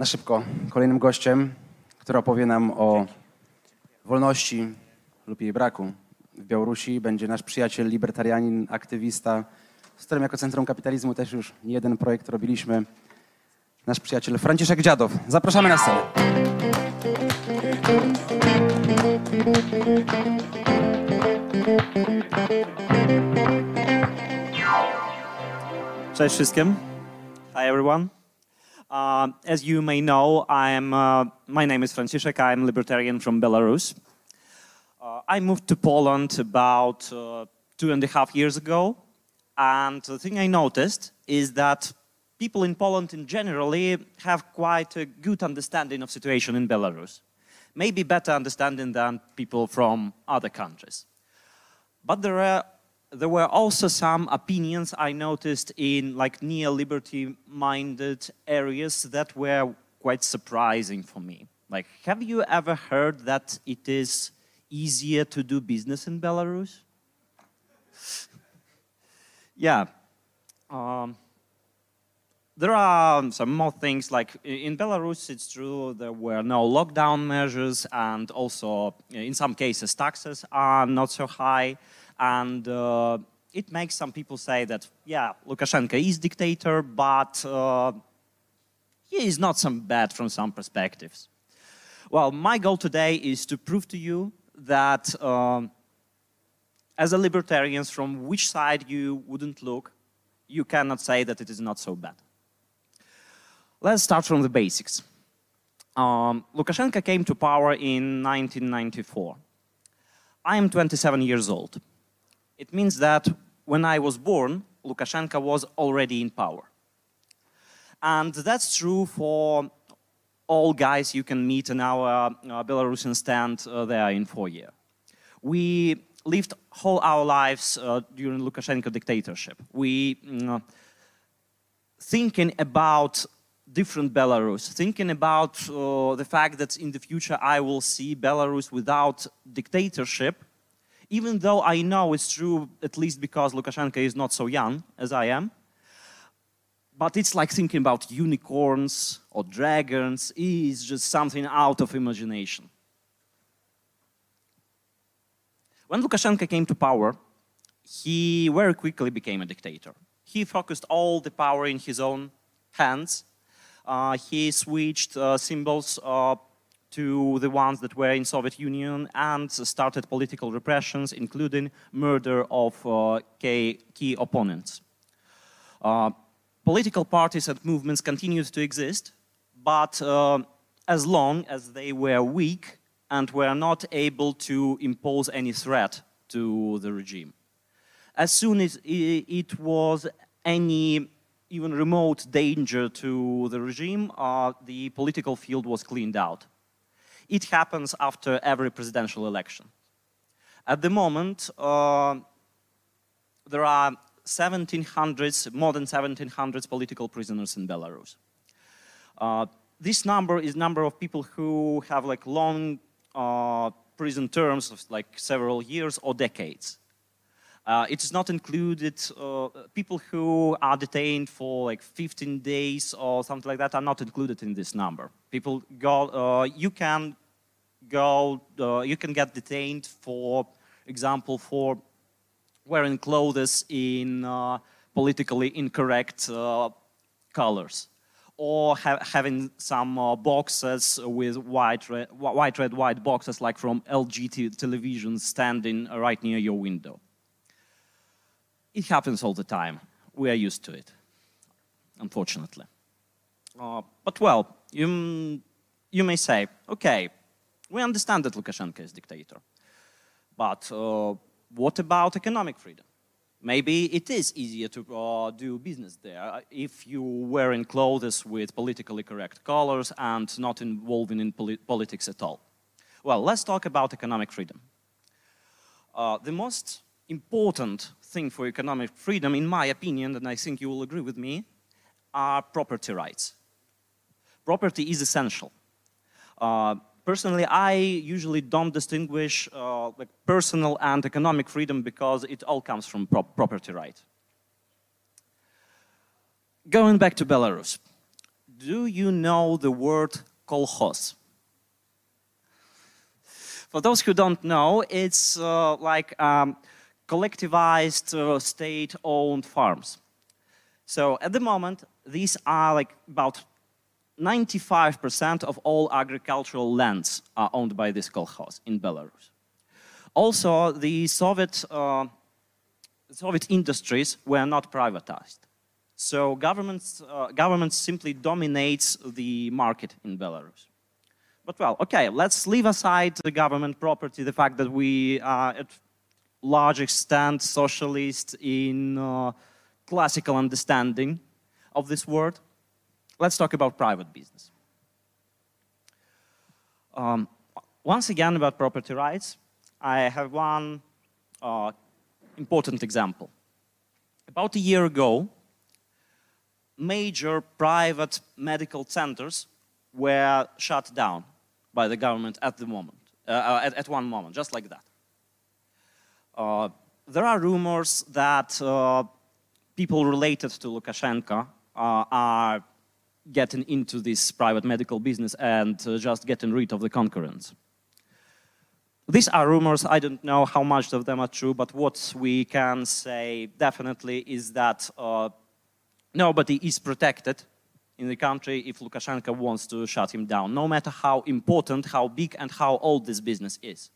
Na szybko, kolejnym gościem, który opowie nam o wolności lub jej braku w Białorusi, będzie nasz przyjaciel, libertarianin, aktywista, z którym jako Centrum Kapitalizmu też już nie jeden projekt robiliśmy. Nasz przyjaciel Franciszek Dziadow. Zapraszamy na scenę. Cześć wszystkim. Hi everyone. Uh, as you may know, I'm, uh, my name is Franciszek. I'm libertarian from Belarus. Uh, I moved to Poland about uh, two and a half years ago. And the thing I noticed is that people in Poland in generally have quite a good understanding of the situation in Belarus. Maybe better understanding than people from other countries. But there are there were also some opinions I noticed in like neo-liberty minded areas that were quite surprising for me. Like, have you ever heard that it is easier to do business in Belarus? yeah. Um, there are some more things like in Belarus, it's true there were no lockdown measures, and also in some cases taxes are not so high. And uh, it makes some people say that, yeah, Lukashenko is dictator, but uh, he is not so bad from some perspectives. Well, my goal today is to prove to you that um, as a libertarians, from which side you wouldn't look, you cannot say that it is not so bad. Let's start from the basics. Um, Lukashenko came to power in 1994. I am 27 years old. It means that when I was born, Lukashenko was already in power. And that's true for all guys you can meet in our uh, Belarusian stand uh, there in four years. We lived all our lives uh, during Lukashenko dictatorship. We mm, thinking about different Belarus, thinking about uh, the fact that in the future I will see Belarus without dictatorship even though I know it's true, at least because Lukashenko is not so young as I am. But it's like thinking about unicorns or dragons is just something out of imagination. When Lukashenko came to power, he very quickly became a dictator. He focused all the power in his own hands. Uh, he switched uh, symbols uh, to the ones that were in Soviet Union and started political repressions, including murder of uh, key, opponents. Uh, political parties and movements continued to exist, but uh, as long as they were weak and were not able to impose any threat to the regime. As soon as it was any even remote danger to the regime, uh, the political field was cleaned out. It happens after every presidential election. At the moment, uh, there are 1,700, more than 1,700 political prisoners in Belarus. Uh, this number is number of people who have like long uh, prison terms of like several years or decades. Uh, it's not included, uh, people who are detained for like 15 days or something like that are not included in this number. People go, uh, you can go, uh, you can get detained for example, for wearing clothes in uh, politically incorrect colors or ha having some uh, boxes with white red, white, red, white boxes like from LG television standing right near your window. It happens all the time. We are used to it, unfortunately. Uh, but well, you, you may say, okay, we understand that Lukashenko is dictator. But uh, what about economic freedom? Maybe it is easier to uh, do business there if you were in clothes with politically correct colors and not involving in poli politics at all. Well, let's talk about economic freedom. Uh, the most important thing for economic freedom, in my opinion, and I think you will agree with me, are property rights. Property is essential. Uh, personally, I usually don't distinguish uh, like personal and economic freedom because it all comes from pro property right. Going back to Belarus, do you know the word kolkhoz? For those who don't know, it's uh, like um, collectivized uh, state-owned farms. So at the moment, these are like about 95% of all agricultural lands are owned by this kolkhoz in Belarus. Also, the Soviet, uh, Soviet industries were not privatized. So governments, uh, government simply dominates the market in Belarus. But well, okay, let's leave aside the government property, the fact that we are at large extent socialist in uh, classical understanding of this word. Let's talk about private business. Um, once again, about property rights, I have one uh, important example. About a year ago, major private medical centers were shut down by the government at the moment, uh, at, at, one moment, just like that. Uh, there are rumors that uh, people related to Lukashenko uh, are getting into this private medical business and uh, just getting rid of the concurrents. These are rumors, I don't know how much of them are true, but what we can say definitely is that nobody is protected in the country if Lukashenko wants to shut him down, no matter how important, how big, and how old this business is.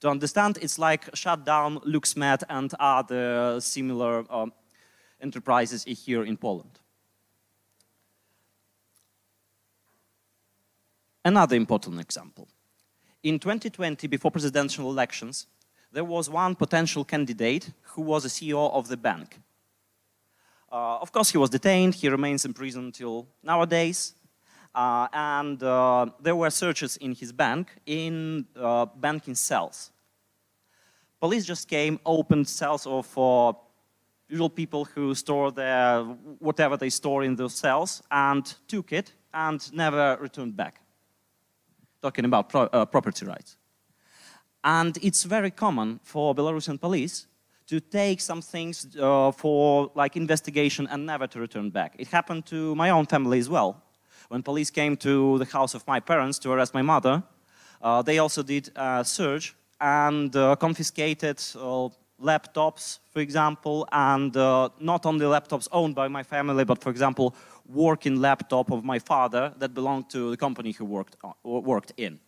To understand, it's like shut down LuxMed and other similar um, enterprises here in Poland. Another important example. In 2020, before presidential elections, there was one potential candidate who was a CEO of the bank. Uh, of course, he was detained. He remains in prison until nowadays. Uh, and uh, there were searches in his bank, in uh, banking cells. Police just came, opened cells for usual people who store their whatever they store in those cells, and took it and never returned back. Talking about pro uh, property rights. And it's very common for Belarusian police to take some things uh, for like investigation and never to return back. It happened to my own family as well. When police came to the house of my parents to arrest my mother, uh, they also did a search and uh, confiscated uh, laptops, for example, and uh, not only laptops owned by my family, but for example, working laptop of my father that belonged to the company he worked, on, worked in.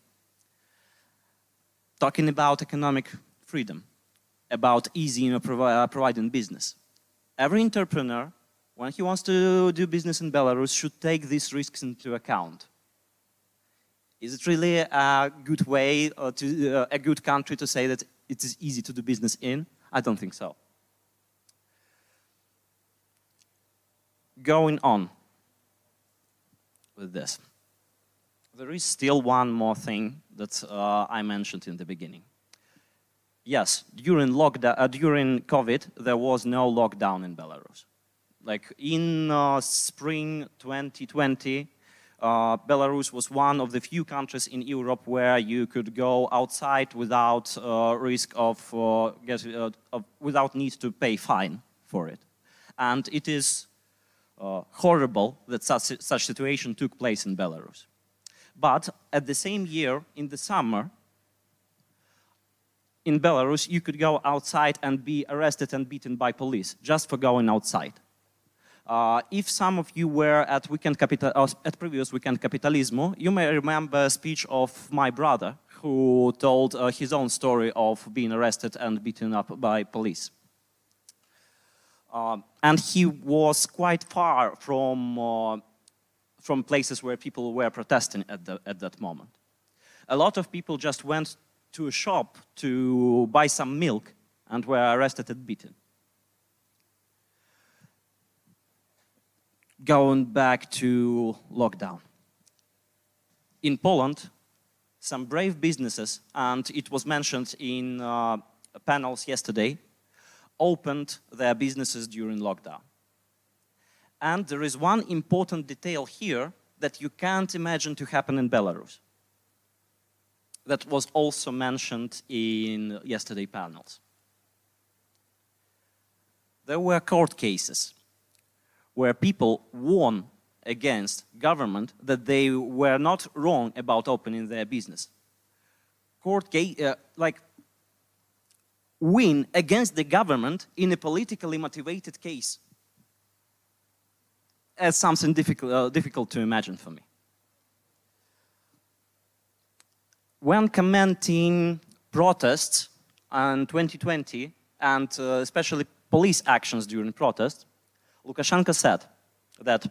Talking about economic freedom about easy you know, provi uh, providing business. Every entrepreneur, when he wants to do business in Belarus, should take these risks into account. Is it really a good way, uh, to, uh, a good country to say that it is easy to do business in? I don't think so. Going on with this. There is still one more thing that uh, I mentioned in the beginning. Yes, during lockdown, uh, during COVID, there was no lockdown in Belarus. Like in uh, spring 2020, uh, Belarus was one of the few countries in Europe where you could go outside without uh, risk of, uh, get, uh, of, without need to pay fine for it. And it is horrible that such, such situation took place in Belarus. But at the same year, in the summer, in Belarus, you could go outside and be arrested and beaten by police just for going outside. Uh, if some of you were at weekend capital, uh, at previous Weekend Kapitalizmu, you may remember a speech of my brother who told uh, his own story of being arrested and beaten up by police. Uh, and he was quite far from, uh, from places where people were protesting at, the, at that moment. A lot of people just went to a shop to buy some milk and were arrested and beaten. Going back to lockdown. In Poland, some brave businesses, and it was mentioned in uh, panels yesterday, opened their businesses during lockdown. And there is one important detail here that you can't imagine to happen in Belarus that was also mentioned in yesterday panels. There were court cases where people won against government that they were not wrong about opening their business. Court ga- uh, like win against the government in a politically motivated case. As something difficult, uh, difficult to imagine for me. When commenting protests in 2020 and uh, especially police actions during protests, Lukashenko said that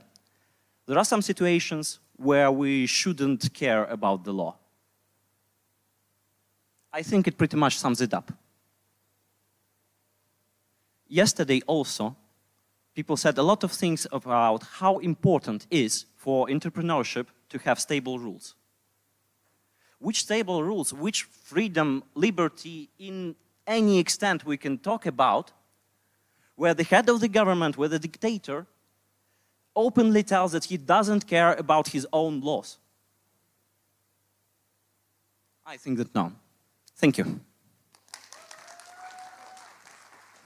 there are some situations where we shouldn't care about the law. I think it pretty much sums it up. Yesterday also, people said a lot of things about how important it is for entrepreneurship to have stable rules. Which stable rules, which freedom, liberty, in any extent we can talk about, where the head of the government, where the dictator, openly tells that he doesn't care about his own laws? I think that no. Thank you.